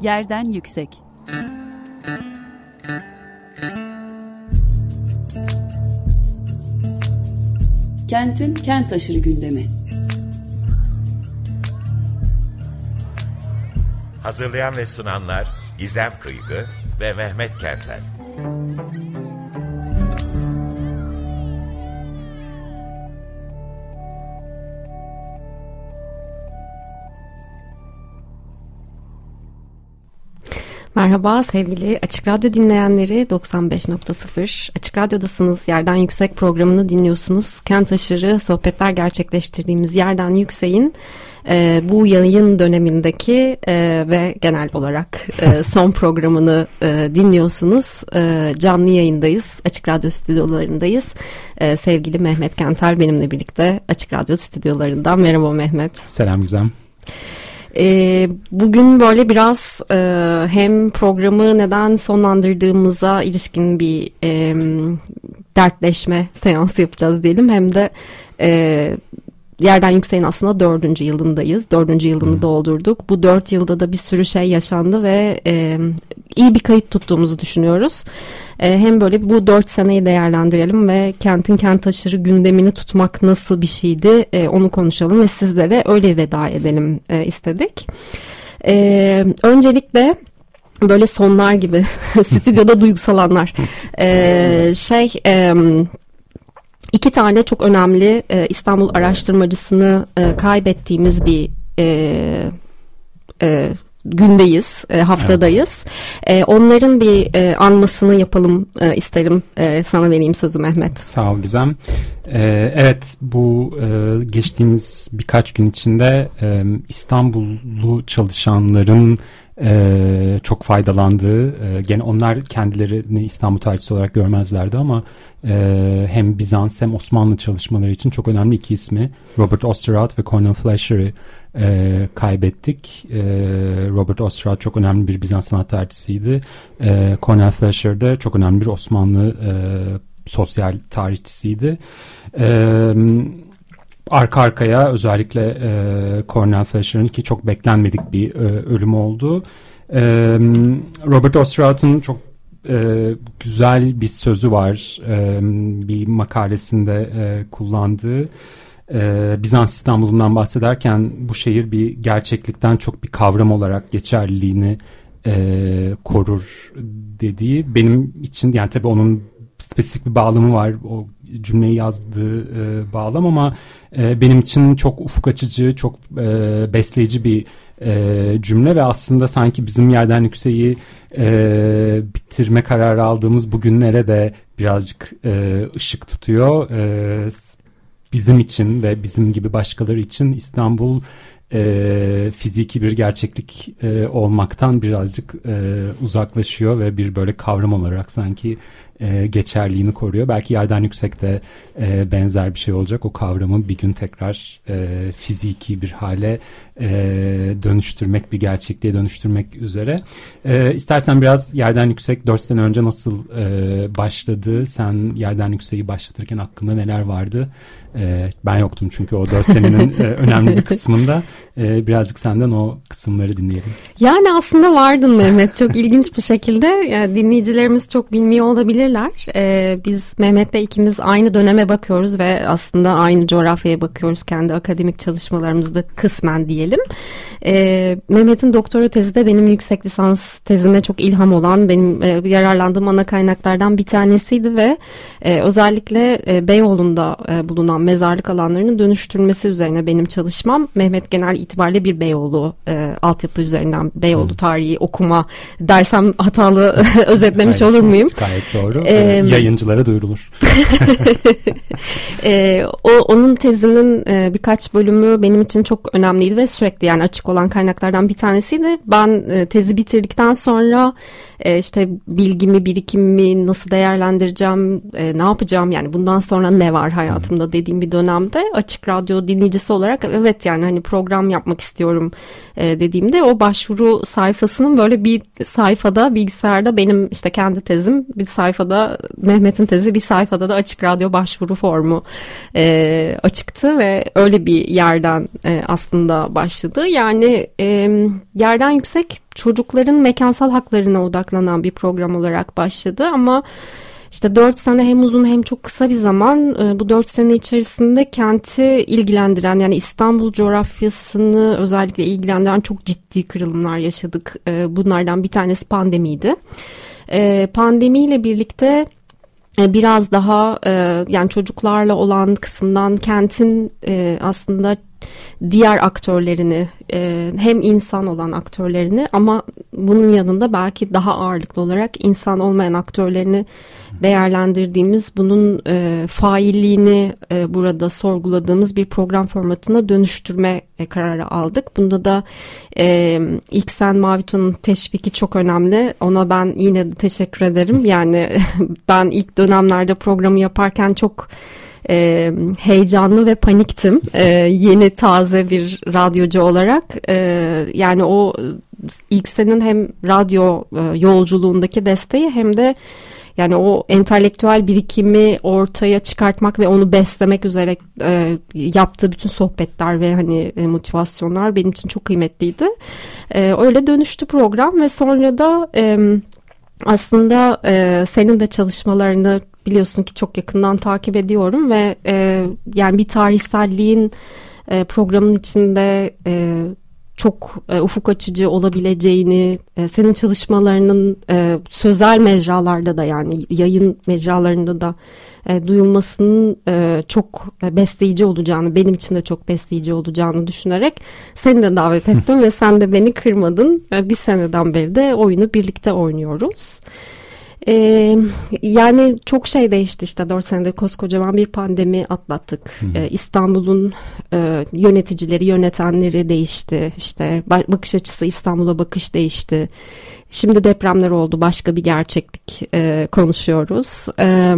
Yerden Yüksek Kentin kent aşırı gündemi Hazırlayan ve sunanlar Gizem Kıygı ve Mehmet Kenten. Merhaba sevgili Açık Radyo dinleyenleri 95.0 Açık Radyo'dasınız Yerden Yüksek programını dinliyorsunuz. Kent aşırı sohbetler gerçekleştirdiğimiz Yerden Yüksek'in e, bu yayın dönemindeki e, ve genel olarak e, son programını e, dinliyorsunuz. E, canlı yayındayız. Açık Radyo stüdyolarındayız. E, sevgili Mehmet Kentel benimle birlikte Açık Radyo stüdyolarından. Merhaba Mehmet. Selam Gizem. E, bugün böyle biraz e, hem programı neden sonlandırdığımıza ilişkin bir e, dertleşme seansı yapacağız diyelim hem de e, Yerden Yüksek'in aslında dördüncü yılındayız. Dördüncü yılını hmm. doldurduk. Bu dört yılda da bir sürü şey yaşandı ve e, iyi bir kayıt tuttuğumuzu düşünüyoruz. E, hem böyle bu dört seneyi değerlendirelim ve kentin kent aşırı gündemini tutmak nasıl bir şeydi e, onu konuşalım ve sizlere öyle veda edelim e, istedik. E, öncelikle böyle sonlar gibi stüdyoda duygusalanlar e, şey e, iki tane çok önemli e, İstanbul araştırmacısını e, kaybettiğimiz bir e, e, gündeyiz, e, haftadayız. Evet. E, onların bir e, anmasını yapalım e, isterim. E, sana vereyim sözü Mehmet. Sağ ol Gizem. E, evet bu e, geçtiğimiz birkaç gün içinde e, İstanbullu çalışanların e, çok faydalandığı e, gene onlar kendilerini İstanbul tarihçisi olarak görmezlerdi ama e, hem Bizans hem Osmanlı çalışmaları için çok önemli iki ismi Robert Osterhout ve Cornel Fleischer'ı e, kaybettik. E, Robert Osterhout çok önemli bir Bizans sanat tarihçisiydi. E, Cornel Fleischer de çok önemli bir Osmanlı e, sosyal tarihçisiydi. E, arka arkaya özellikle e, Cornel Fleischer'ın ki çok beklenmedik bir e, ölüm oldu. E, Robert Osterhout'un çok e, güzel bir sözü var e, bir makalesinde e, kullandığı. E, Bizans İstanbul'undan bahsederken bu şehir bir gerçeklikten çok bir kavram olarak geçerliliğini e, korur dediği benim için yani tabii onun spesifik bir bağlamı var o cümleyi yazdığı e, bağlam ama e, benim için çok ufuk açıcı, çok e, besleyici bir e, cümle ve aslında sanki bizim yerden yükseği e, bitirme kararı aldığımız bugünlere de birazcık e, ışık tutuyor. E, bizim için ve bizim gibi başkaları için İstanbul e, fiziki bir gerçeklik e, olmaktan birazcık e, uzaklaşıyor ve bir böyle kavram olarak sanki e, geçerliğini koruyor. Belki yerden yüksekte e, benzer bir şey olacak. O kavramı bir gün tekrar e, fiziki bir hale e, dönüştürmek, bir gerçekliğe dönüştürmek üzere. E, istersen biraz yerden yüksek 4 sene önce nasıl e, başladı? Sen yerden yükseği başlatırken aklında neler vardı? E, ben yoktum çünkü o 4 senenin e, önemli bir kısmında. E, birazcık senden o kısımları dinleyelim. Yani aslında vardın Mehmet çok ilginç bir şekilde. Yani dinleyicilerimiz çok bilmiyor olabilirler. E, biz Mehmet'le ikimiz aynı döneme bakıyoruz ve aslında aynı coğrafyaya bakıyoruz kendi akademik çalışmalarımızda kısmen diyelim. E, Mehmet'in doktora tezi de benim yüksek lisans tezime çok ilham olan benim e, yararlandığım ana kaynaklardan bir tanesiydi ve e, özellikle e, Beyoğlu'nda e, bulunan mezarlık alanlarının dönüştürülmesi üzerine benim çalışmam. Mehmet genel itibariyle bir Beyoğlu e, altyapı üzerinden Beyoğlu tarihi okuma dersem hatalı özetlemiş gayet, olur muyum? Gayet doğru. Ee, Yayıncılara duyurulur. e, o onun tezinin e, birkaç bölümü benim için çok önemliydi ve sürekli yani açık olan kaynaklardan bir tanesiydi. Ben e, tezi bitirdikten sonra e, işte bilgimi, birikimimi nasıl değerlendireceğim, e, ne yapacağım yani bundan sonra ne var hayatımda dediğim bir dönemde açık radyo dinleyicisi olarak evet yani hani program yapmak istiyorum e, dediğimde o başvuru sayfasının böyle bir sayfada bilgisayarda benim işte kendi tezim bir sayfada Mehmet'in tezi bir sayfada da açık radyo başvuru formu e, açıktı ve öyle bir yerden e, aslında başladı. Yani e, yerden yüksek çocukların mekansal haklarına odaklanan bir program olarak başladı ama işte dört sene hem uzun hem çok kısa bir zaman e, bu dört sene içerisinde kenti ilgilendiren yani İstanbul coğrafyasını özellikle ilgilendiren çok ciddi kırılımlar yaşadık. E, bunlardan bir tanesi pandemiydi. E, pandemiyle birlikte biraz daha yani çocuklarla olan kısımdan kentin aslında diğer aktörlerini e, hem insan olan aktörlerini ama bunun yanında belki daha ağırlıklı olarak insan olmayan aktörlerini değerlendirdiğimiz bunun e, failliğini e, burada sorguladığımız bir program formatına dönüştürme e, kararı aldık. Bunda da e, ilk sen Mavito'nun teşviki çok önemli. Ona ben yine de teşekkür ederim. Yani ben ilk dönemlerde programı yaparken çok e, heyecanlı ve paniktim. E, yeni taze bir radyocu olarak. E, yani o ilk senin hem radyo e, yolculuğundaki desteği hem de yani o entelektüel birikimi ortaya çıkartmak ve onu beslemek üzere e, yaptığı bütün sohbetler ve hani e, motivasyonlar benim için çok kıymetliydi. E, öyle dönüştü program ve sonra da e, aslında e, senin de çalışmalarını biliyorsun ki çok yakından takip ediyorum ve e, yani bir tarihselliğin e, programın içinde e, çok e, ufuk açıcı olabileceğini, e, senin çalışmalarının e, sözel mecralarda da yani yayın mecralarında da e, duyulmasının e, çok e, besleyici olacağını, benim için de çok besleyici olacağını düşünerek seni de davet ettim ve sen de beni kırmadın. E, bir seneden beri de oyunu birlikte oynuyoruz. Ee, yani çok şey değişti işte 4 senede koskocaman bir pandemi atlattık. Ee, İstanbul'un e, yöneticileri, yönetenleri değişti. İşte bakış açısı İstanbul'a bakış değişti. Şimdi depremler oldu. Başka bir gerçeklik e, konuşuyoruz. Ee,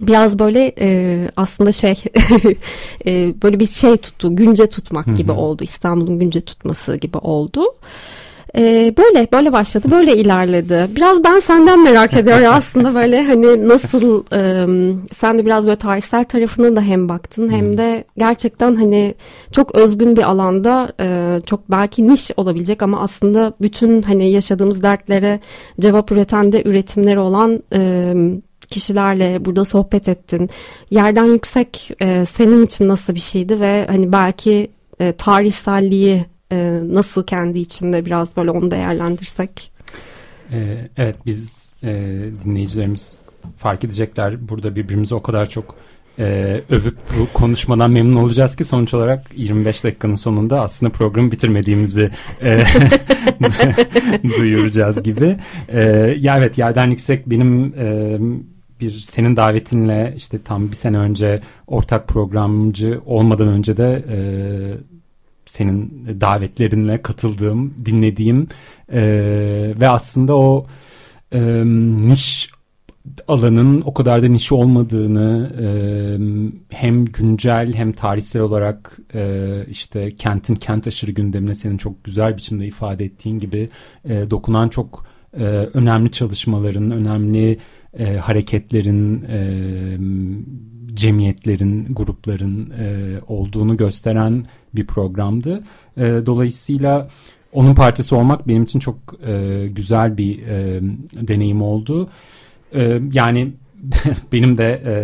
biraz böyle e, aslında şey e, böyle bir şey tuttu günce tutmak gibi oldu İstanbul'un günce tutması gibi oldu. Ee, böyle böyle başladı böyle ilerledi. Biraz ben senden merak ediyorum aslında böyle hani nasıl e, sen de biraz böyle tarihsel tarafına da hem baktın hem de gerçekten hani çok özgün bir alanda e, çok belki niş olabilecek ama aslında bütün hani yaşadığımız dertlere cevap üreten de üretimleri olan e, kişilerle burada sohbet ettin. Yerden yüksek e, senin için nasıl bir şeydi ve hani belki e, tarihselliği e, nasıl kendi içinde biraz böyle onu değerlendirsek. E, evet biz e, dinleyicilerimiz fark edecekler burada birbirimizi o kadar çok e, övüp bu konuşmadan memnun olacağız ki sonuç olarak 25 dakikanın sonunda aslında programı bitirmediğimizi e, duyuracağız gibi. E, ya evet yerden yüksek benim e, bir senin davetinle işte tam bir sene önce ortak programcı olmadan önce de e, senin davetlerinle katıldığım, dinlediğim e, ve aslında o e, niş alanın o kadar da niş olmadığını e, hem güncel hem tarihsel olarak e, işte kentin kent aşırı gündemine senin çok güzel biçimde ifade ettiğin gibi e, dokunan çok e, önemli çalışmaların, önemli e, hareketlerin, e, cemiyetlerin, grupların e, olduğunu gösteren bir programdı. E, dolayısıyla onun parçası olmak benim için çok e, güzel bir e, deneyim oldu. E, yani benim de e,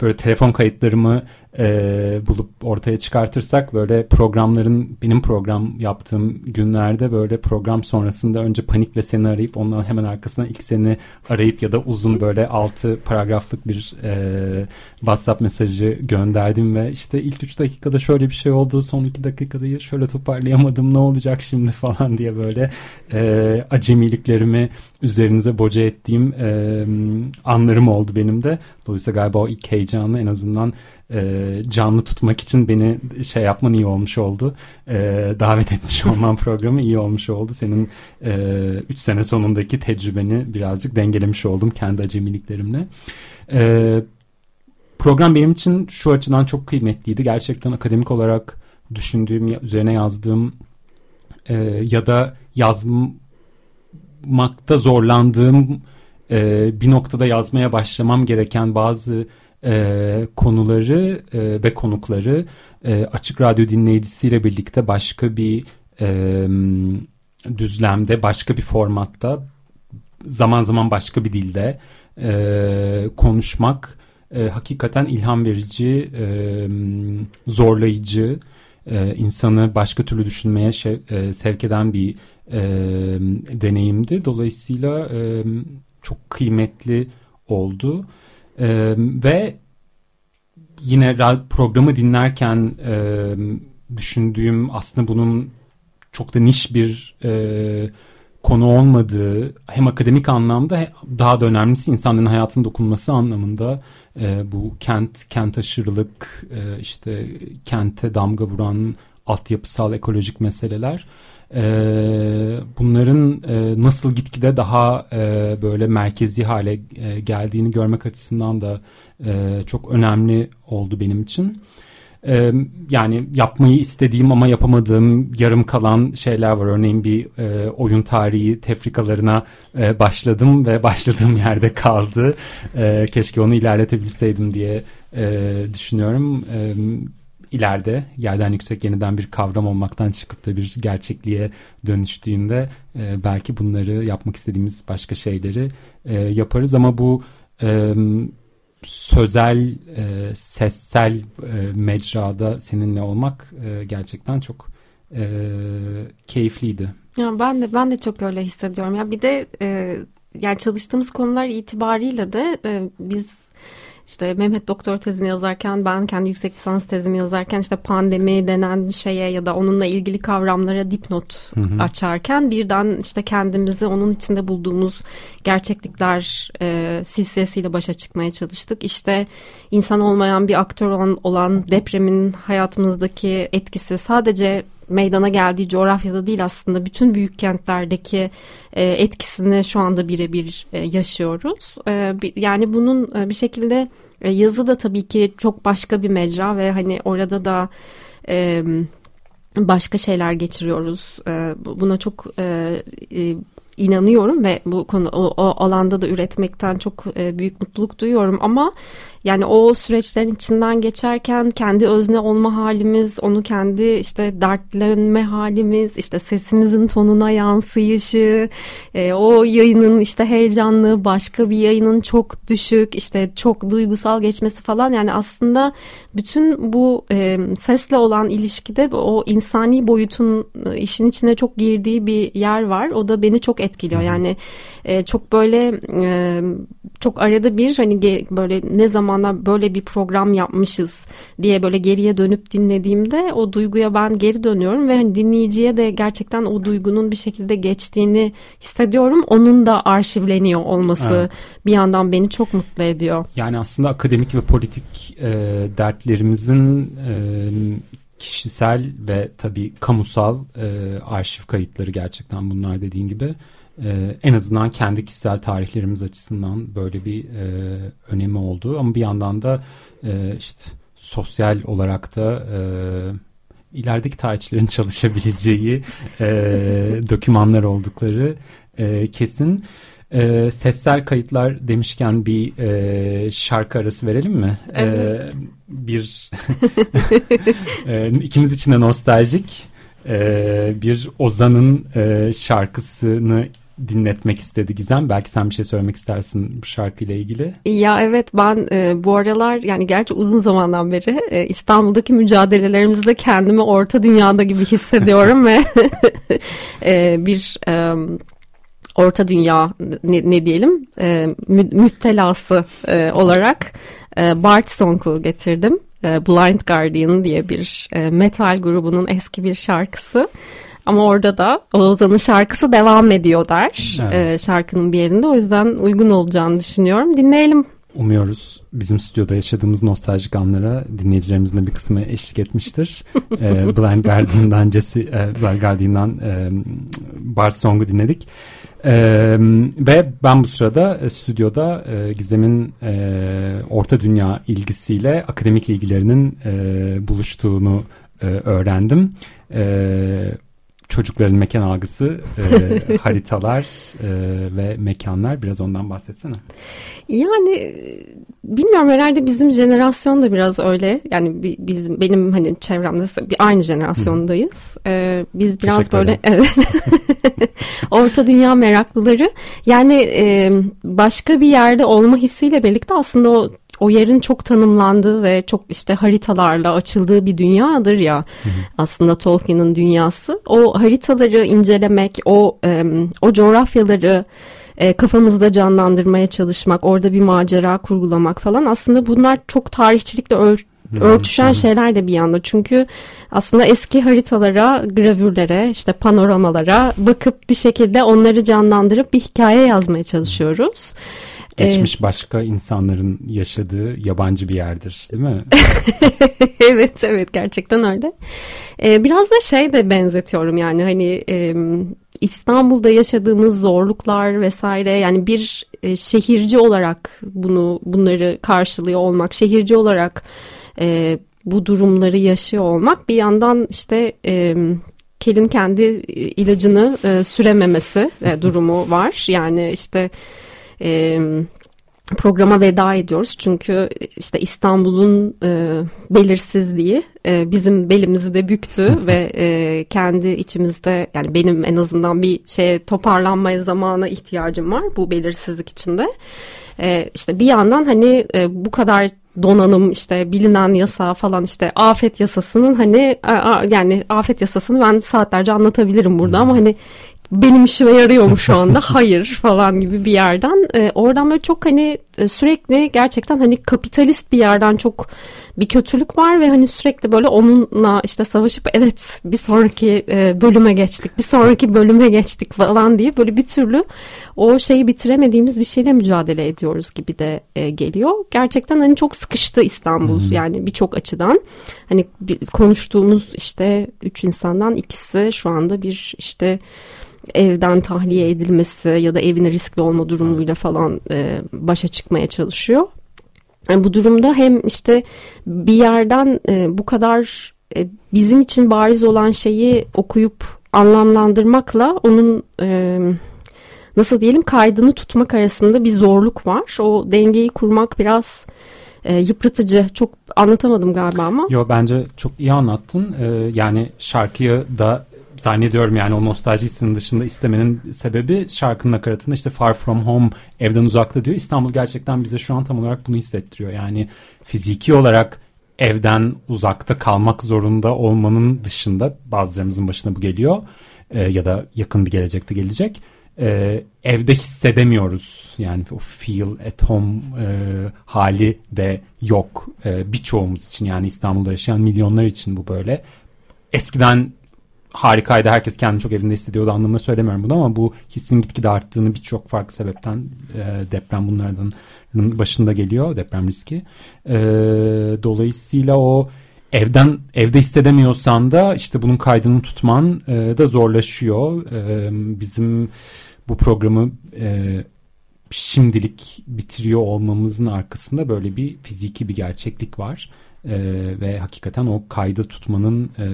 böyle telefon kayıtlarımı e, bulup ortaya çıkartırsak böyle programların benim program yaptığım günlerde böyle program sonrasında önce panikle seni arayıp ondan hemen arkasına ilk seni arayıp ya da uzun böyle altı paragraflık bir e, WhatsApp mesajı gönderdim ve işte ilk üç dakikada şöyle bir şey oldu son iki dakikada şöyle toparlayamadım ne olacak şimdi falan diye böyle e, acemiliklerimi üzerinize boca ettiğim e, anlarım oldu benim de. Dolayısıyla galiba o ilk heyecanı en azından e, canlı tutmak için beni şey yapman iyi olmuş oldu. E, davet etmiş olman programı iyi olmuş oldu. Senin 3 e, sene sonundaki tecrübeni birazcık dengelemiş oldum kendi acemiliklerimle. E, program benim için şu açıdan çok kıymetliydi. Gerçekten akademik olarak düşündüğüm, üzerine yazdığım e, ya da yazmakta zorlandığım e, bir noktada yazmaya başlamam gereken bazı e, konuları e, ve konukları e, açık radyo dinleyicisiyle birlikte başka bir e, düzlemde, başka bir formatta, zaman zaman başka bir dilde e, konuşmak e, hakikaten ilham verici, e, zorlayıcı, e, insanı başka türlü düşünmeye şev, e, sevk eden bir e, deneyimdi. Dolayısıyla e, çok kıymetli oldu. E, ve yine programı dinlerken e, düşündüğüm aslında bunun çok da niş bir e, konu olmadığı hem akademik anlamda daha da önemlisi insanların hayatına dokunması anlamında e, bu kent kent aşırılık e, işte kente damga vuran altyapısal ekolojik meseleler e, bunların e, nasıl gitgide daha e, böyle merkezi hale e, geldiğini görmek açısından da e, çok önemli oldu benim için. E, yani yapmayı istediğim ama yapamadığım yarım kalan şeyler var. Örneğin bir e, oyun tarihi tefrikalarına e, başladım ve başladığım yerde kaldı. E, keşke onu ilerletebilseydim diye e, düşünüyorum. E, ileride yerden yüksek yeniden bir kavram olmaktan çıkıp da bir gerçekliğe dönüştüğünde e, belki bunları yapmak istediğimiz başka şeyleri e, yaparız ama bu e, sözel, e, sessel e, mecrada seninle olmak e, gerçekten çok e, keyifliydi. Ya ben de ben de çok öyle hissediyorum. Ya bir de e, yani çalıştığımız konular itibariyle de e, biz işte Mehmet doktor tezini yazarken ben kendi yüksek lisans tezimi yazarken işte pandemi denen şeye ya da onunla ilgili kavramlara dipnot hı hı. açarken birden işte kendimizi onun içinde bulduğumuz gerçeklikler e, silsilesiyle başa çıkmaya çalıştık. İşte insan olmayan bir aktör olan, olan depremin hayatımızdaki etkisi sadece meydana geldiği coğrafyada değil aslında bütün büyük kentlerdeki e, etkisini şu anda birebir e, yaşıyoruz. E, bir, yani bunun e, bir şekilde e, yazı da tabii ki çok başka bir mecra ve hani orada da e, başka şeyler geçiriyoruz. E, buna çok e, e, inanıyorum ve bu konu o, o alanda da üretmekten çok e, büyük mutluluk duyuyorum ama yani o süreçlerin içinden geçerken kendi özne olma halimiz, onu kendi işte dertlenme halimiz, işte sesimizin tonuna yansıyışı, e, o yayının işte heyecanlı, başka bir yayının çok düşük, işte çok duygusal geçmesi falan yani aslında bütün bu e, sesle olan ilişkide o insani boyutun e, işin içine çok girdiği bir yer var. O da beni çok etkiliyor. Yani e, çok böyle e, çok arada bir hani böyle ne zamanlar böyle bir program yapmışız diye böyle geriye dönüp dinlediğimde o duyguya ben geri dönüyorum ve hani dinleyiciye de gerçekten o duygunun bir şekilde geçtiğini hissediyorum. Onun da arşivleniyor olması evet. bir yandan beni çok mutlu ediyor. Yani aslında akademik ve politik e, dertlerimizin e, kişisel ve tabii kamusal e, arşiv kayıtları gerçekten bunlar dediğin gibi e, en azından kendi kişisel tarihlerimiz açısından böyle bir e, önemi oldu. Ama bir yandan da e, işte sosyal olarak da e, ilerideki tarihçilerin çalışabileceği e, dokümanlar oldukları e, kesin. E, sessel kayıtlar demişken bir e, şarkı arası verelim mi? E, evet. E, bir e, ikimiz için de nostaljik e, bir Ozan'ın e, şarkısını dinletmek istedi Gizem. Belki sen bir şey söylemek istersin bu şarkıyla ilgili. Ya evet ben e, bu aralar yani gerçi uzun zamandan beri e, İstanbul'daki mücadelelerimizde kendimi orta dünyada gibi hissediyorum ve e, bir e, orta dünya ne, ne diyelim e, mü, müptelası e, olarak e, Bart Song'u getirdim. E, Blind Guardian diye bir e, metal grubunun eski bir şarkısı. Ama orada da Ozan'ın şarkısı devam ediyor der evet. e, şarkının bir yerinde. O yüzden uygun olacağını düşünüyorum. Dinleyelim. Umuyoruz bizim stüdyoda yaşadığımız nostaljik anlara dinleyicilerimizin de bir kısmı eşlik etmiştir. e, Blind Guardian'dan öncesi, e, Blind Guardian'dan e, Bar Song'u dinledik. E, ve ben bu sırada e, stüdyoda e, Gizem'in e, orta dünya ilgisiyle akademik ilgilerinin e, buluştuğunu e, öğrendim. E, çocukların mekan algısı, e, haritalar e, ve mekanlar biraz ondan bahsetsene. Yani bilmiyorum herhalde bizim jenerasyon da biraz öyle. Yani bizim benim hani çevremde bir aynı jenerasyondayız. Ee, biz biraz böyle Orta dünya meraklıları. Yani e, başka bir yerde olma hissiyle birlikte aslında o o yerin çok tanımlandığı ve çok işte haritalarla açıldığı bir dünyadır ya hı hı. aslında Tolkien'in dünyası. O haritaları incelemek, o e, o coğrafyaları e, kafamızda canlandırmaya çalışmak, orada bir macera kurgulamak falan aslında bunlar çok tarihçilikle öl örtüşen şeyler de bir yanda. Çünkü aslında eski haritalara, gravürlere, işte panoramalara bakıp bir şekilde onları canlandırıp bir hikaye yazmaya çalışıyoruz. Geçmiş ee, başka insanların yaşadığı yabancı bir yerdir değil mi? evet evet gerçekten öyle. Ee, biraz da şey de benzetiyorum yani hani e, İstanbul'da yaşadığımız zorluklar vesaire yani bir e, şehirci olarak bunu bunları karşılıyor olmak, şehirci olarak e, bu durumları yaşıyor olmak bir yandan işte e, Kel'in kendi ilacını e, sürememesi e, durumu var. Yani işte e, programa veda ediyoruz. Çünkü işte İstanbul'un e, belirsizliği e, bizim belimizi de büktü ve e, kendi içimizde yani benim en azından bir şeye toparlanmaya zamana ihtiyacım var bu belirsizlik içinde. E, işte bir yandan hani e, bu kadar donanım işte bilinen yasa falan işte afet yasasının hani yani afet yasasını ben saatlerce anlatabilirim burada ama hani benim işime yarıyor mu şu anda? Hayır falan gibi bir yerden. E, oradan böyle çok hani e, sürekli gerçekten hani kapitalist bir yerden çok bir kötülük var ve hani sürekli böyle onunla işte savaşıp evet bir sonraki e, bölüme geçtik, bir sonraki bölüme geçtik falan diye böyle bir türlü o şeyi bitiremediğimiz bir şeyle mücadele ediyoruz gibi de e, geliyor. Gerçekten hani çok sıkıştı İstanbul hmm. yani birçok açıdan. Hani bir, konuştuğumuz işte üç insandan ikisi şu anda bir işte evden tahliye edilmesi ya da evine riskli olma durumuyla falan e, başa çıkmaya çalışıyor. Yani bu durumda hem işte bir yerden e, bu kadar e, bizim için bariz olan şeyi okuyup anlamlandırmakla onun e, nasıl diyelim kaydını tutmak arasında bir zorluk var. O dengeyi kurmak biraz e, yıpratıcı. Çok anlatamadım galiba ama. Yo bence çok iyi anlattın. Ee, yani şarkıyı da zannediyorum yani o nostalji hissinin dışında istemenin sebebi şarkının nakaratında işte Far From Home evden uzakta diyor. İstanbul gerçekten bize şu an tam olarak bunu hissettiriyor. Yani fiziki olarak evden uzakta kalmak zorunda olmanın dışında bazılarımızın başına bu geliyor e, ya da yakın bir gelecekte gelecek. E, evde hissedemiyoruz yani o feel at home e, hali de yok e, birçoğumuz için yani İstanbul'da yaşayan milyonlar için bu böyle. Eskiden harikaydı. Herkes kendini çok evinde hissediyordu anlamına söylemiyorum bunu ama bu hissin gitgide arttığını birçok farklı sebepten e, deprem bunlardan başında geliyor deprem riski. E, dolayısıyla o evden evde hissedemiyorsan da işte bunun kaydını tutman e, da zorlaşıyor. E, bizim bu programı e, şimdilik bitiriyor olmamızın arkasında böyle bir fiziki bir gerçeklik var. E, ve hakikaten o kaydı tutmanın e,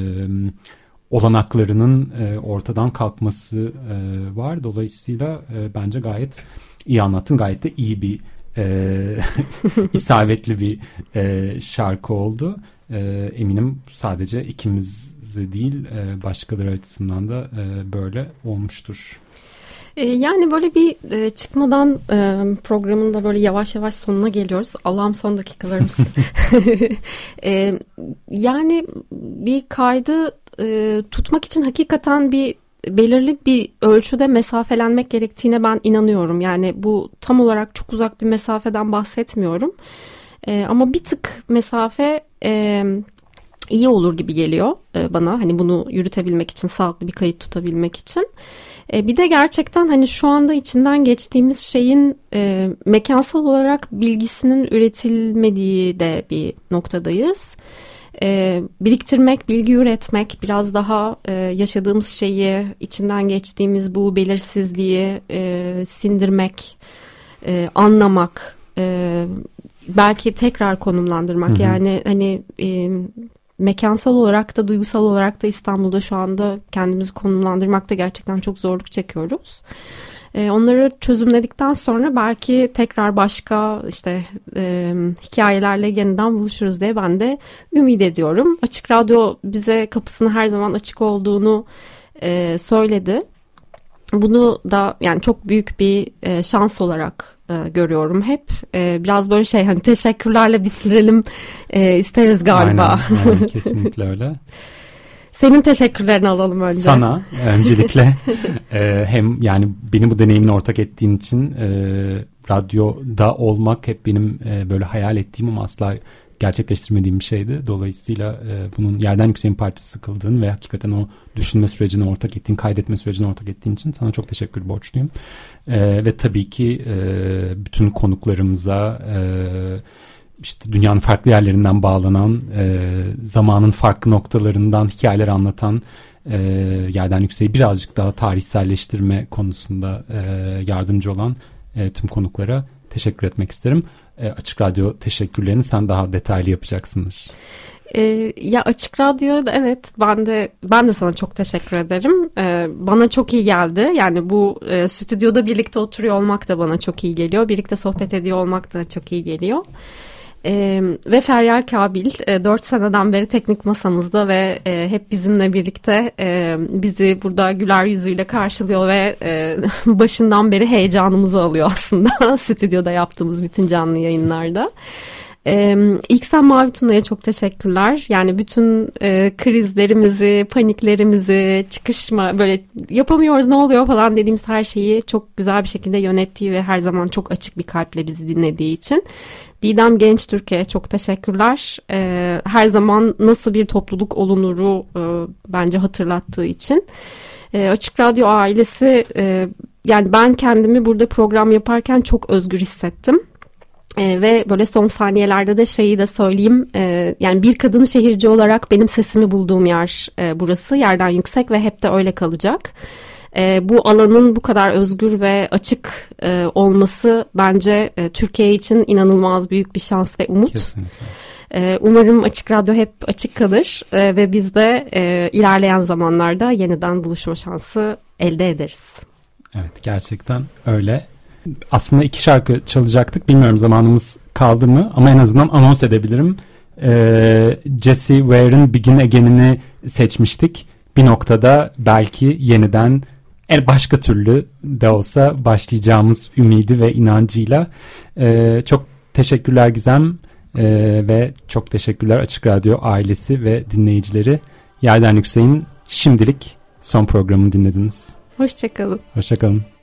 olanaklarının e, ortadan kalkması e, var. Dolayısıyla e, bence gayet iyi anlattın. Gayet de iyi bir e, isabetli bir e, şarkı oldu. E, eminim sadece ikimiz değil e, başkaları açısından da e, böyle olmuştur. E, yani böyle bir e, çıkmadan e, programın da böyle yavaş yavaş sonuna geliyoruz. Allah'ım son dakikalarımız. yani bir kaydı e, tutmak için hakikaten bir belirli bir ölçüde mesafelenmek gerektiğine ben inanıyorum. Yani bu tam olarak çok uzak bir mesafeden bahsetmiyorum. E, ama bir tık mesafe e, iyi olur gibi geliyor e, bana. Hani bunu yürütebilmek için, sağlıklı bir kayıt tutabilmek için. E, bir de gerçekten hani şu anda içinden geçtiğimiz şeyin e, mekansal olarak bilgisinin üretilmediği de bir noktadayız e, biriktirmek, bilgi üretmek, biraz daha e, yaşadığımız şeyi, içinden geçtiğimiz bu belirsizliği e, sindirmek, e, anlamak, e, belki tekrar konumlandırmak. Hı hı. Yani hani e, mekansal olarak da duygusal olarak da İstanbul'da şu anda kendimizi konumlandırmakta gerçekten çok zorluk çekiyoruz. E, onları çözümledikten sonra belki tekrar başka işte e, hikayelerle yeniden buluşuruz diye ben de ümit ediyorum. Açık Radyo bize kapısını her zaman açık olduğunu e, söyledi. Bunu da yani çok büyük bir e, şans olarak e, görüyorum hep. E, biraz böyle şey hani teşekkürlerle bitirelim e, isteriz galiba. Aynen, aynen kesinlikle öyle. Senin teşekkürlerini alalım önce. Sana öncelikle e, hem yani beni bu deneyimle ortak ettiğin için e, radyoda olmak hep benim e, böyle hayal ettiğim ama asla gerçekleştirmediğim bir şeydi. Dolayısıyla e, bunun yerden yükseğin parçası kıldığın ve hakikaten o düşünme sürecine ortak ettiğin, kaydetme sürecine ortak ettiğin için sana çok teşekkür borçluyum. E, ve tabii ki e, bütün konuklarımıza e, işte dünyanın farklı yerlerinden bağlanan, e, zamanın farklı noktalarından hikayeler anlatan, e, yerden yükseği birazcık daha tarihselleştirme konusunda e, yardımcı olan e, tüm konuklara teşekkür etmek isterim. E, Açık Radyo teşekkürlerini sen daha detaylı yapacaksındır. E, ya Açık Radyo evet ben de ben de sana çok teşekkür ederim. E, bana çok iyi geldi. Yani bu e, stüdyoda birlikte oturuyor olmak da bana çok iyi geliyor. Birlikte sohbet ediyor olmak da çok iyi geliyor. E, ve Feryal Kabil e, 4 seneden beri teknik masamızda ve e, hep bizimle birlikte e, bizi burada güler yüzüyle karşılıyor ve e, başından beri heyecanımızı alıyor aslında stüdyoda yaptığımız bütün canlı yayınlarda. Ee, ilk sen Mavi Tuna'ya çok teşekkürler. Yani bütün e, krizlerimizi, paniklerimizi, çıkışma böyle yapamıyoruz ne oluyor falan dediğimiz her şeyi çok güzel bir şekilde yönettiği ve her zaman çok açık bir kalple bizi dinlediği için. Didem Genç Türkiye çok teşekkürler. Ee, her zaman nasıl bir topluluk olunuru e, bence hatırlattığı için. E, Açık Radyo ailesi e, yani ben kendimi burada program yaparken çok özgür hissettim. E, ve böyle son saniyelerde de şeyi de söyleyeyim e, yani bir kadın şehirci olarak benim sesimi bulduğum yer e, burası yerden yüksek ve hep de öyle kalacak. E, bu alanın bu kadar özgür ve açık e, olması bence e, Türkiye için inanılmaz büyük bir şans ve umut. Kesinlikle. E, umarım Açık Radyo hep açık kalır e, ve biz de e, ilerleyen zamanlarda yeniden buluşma şansı elde ederiz. Evet gerçekten öyle. Aslında iki şarkı çalacaktık. Bilmiyorum zamanımız kaldı mı ama en azından anons edebilirim. Ee, Jesse Ware'ın Begin Again'ini seçmiştik. Bir noktada belki yeniden el başka türlü de olsa başlayacağımız ümidi ve inancıyla. Ee, çok teşekkürler Gizem ee, ve çok teşekkürler Açık Radyo ailesi ve dinleyicileri. Yerden Yüksek'in şimdilik son programını dinlediniz. Hoşçakalın. Hoşçakalın.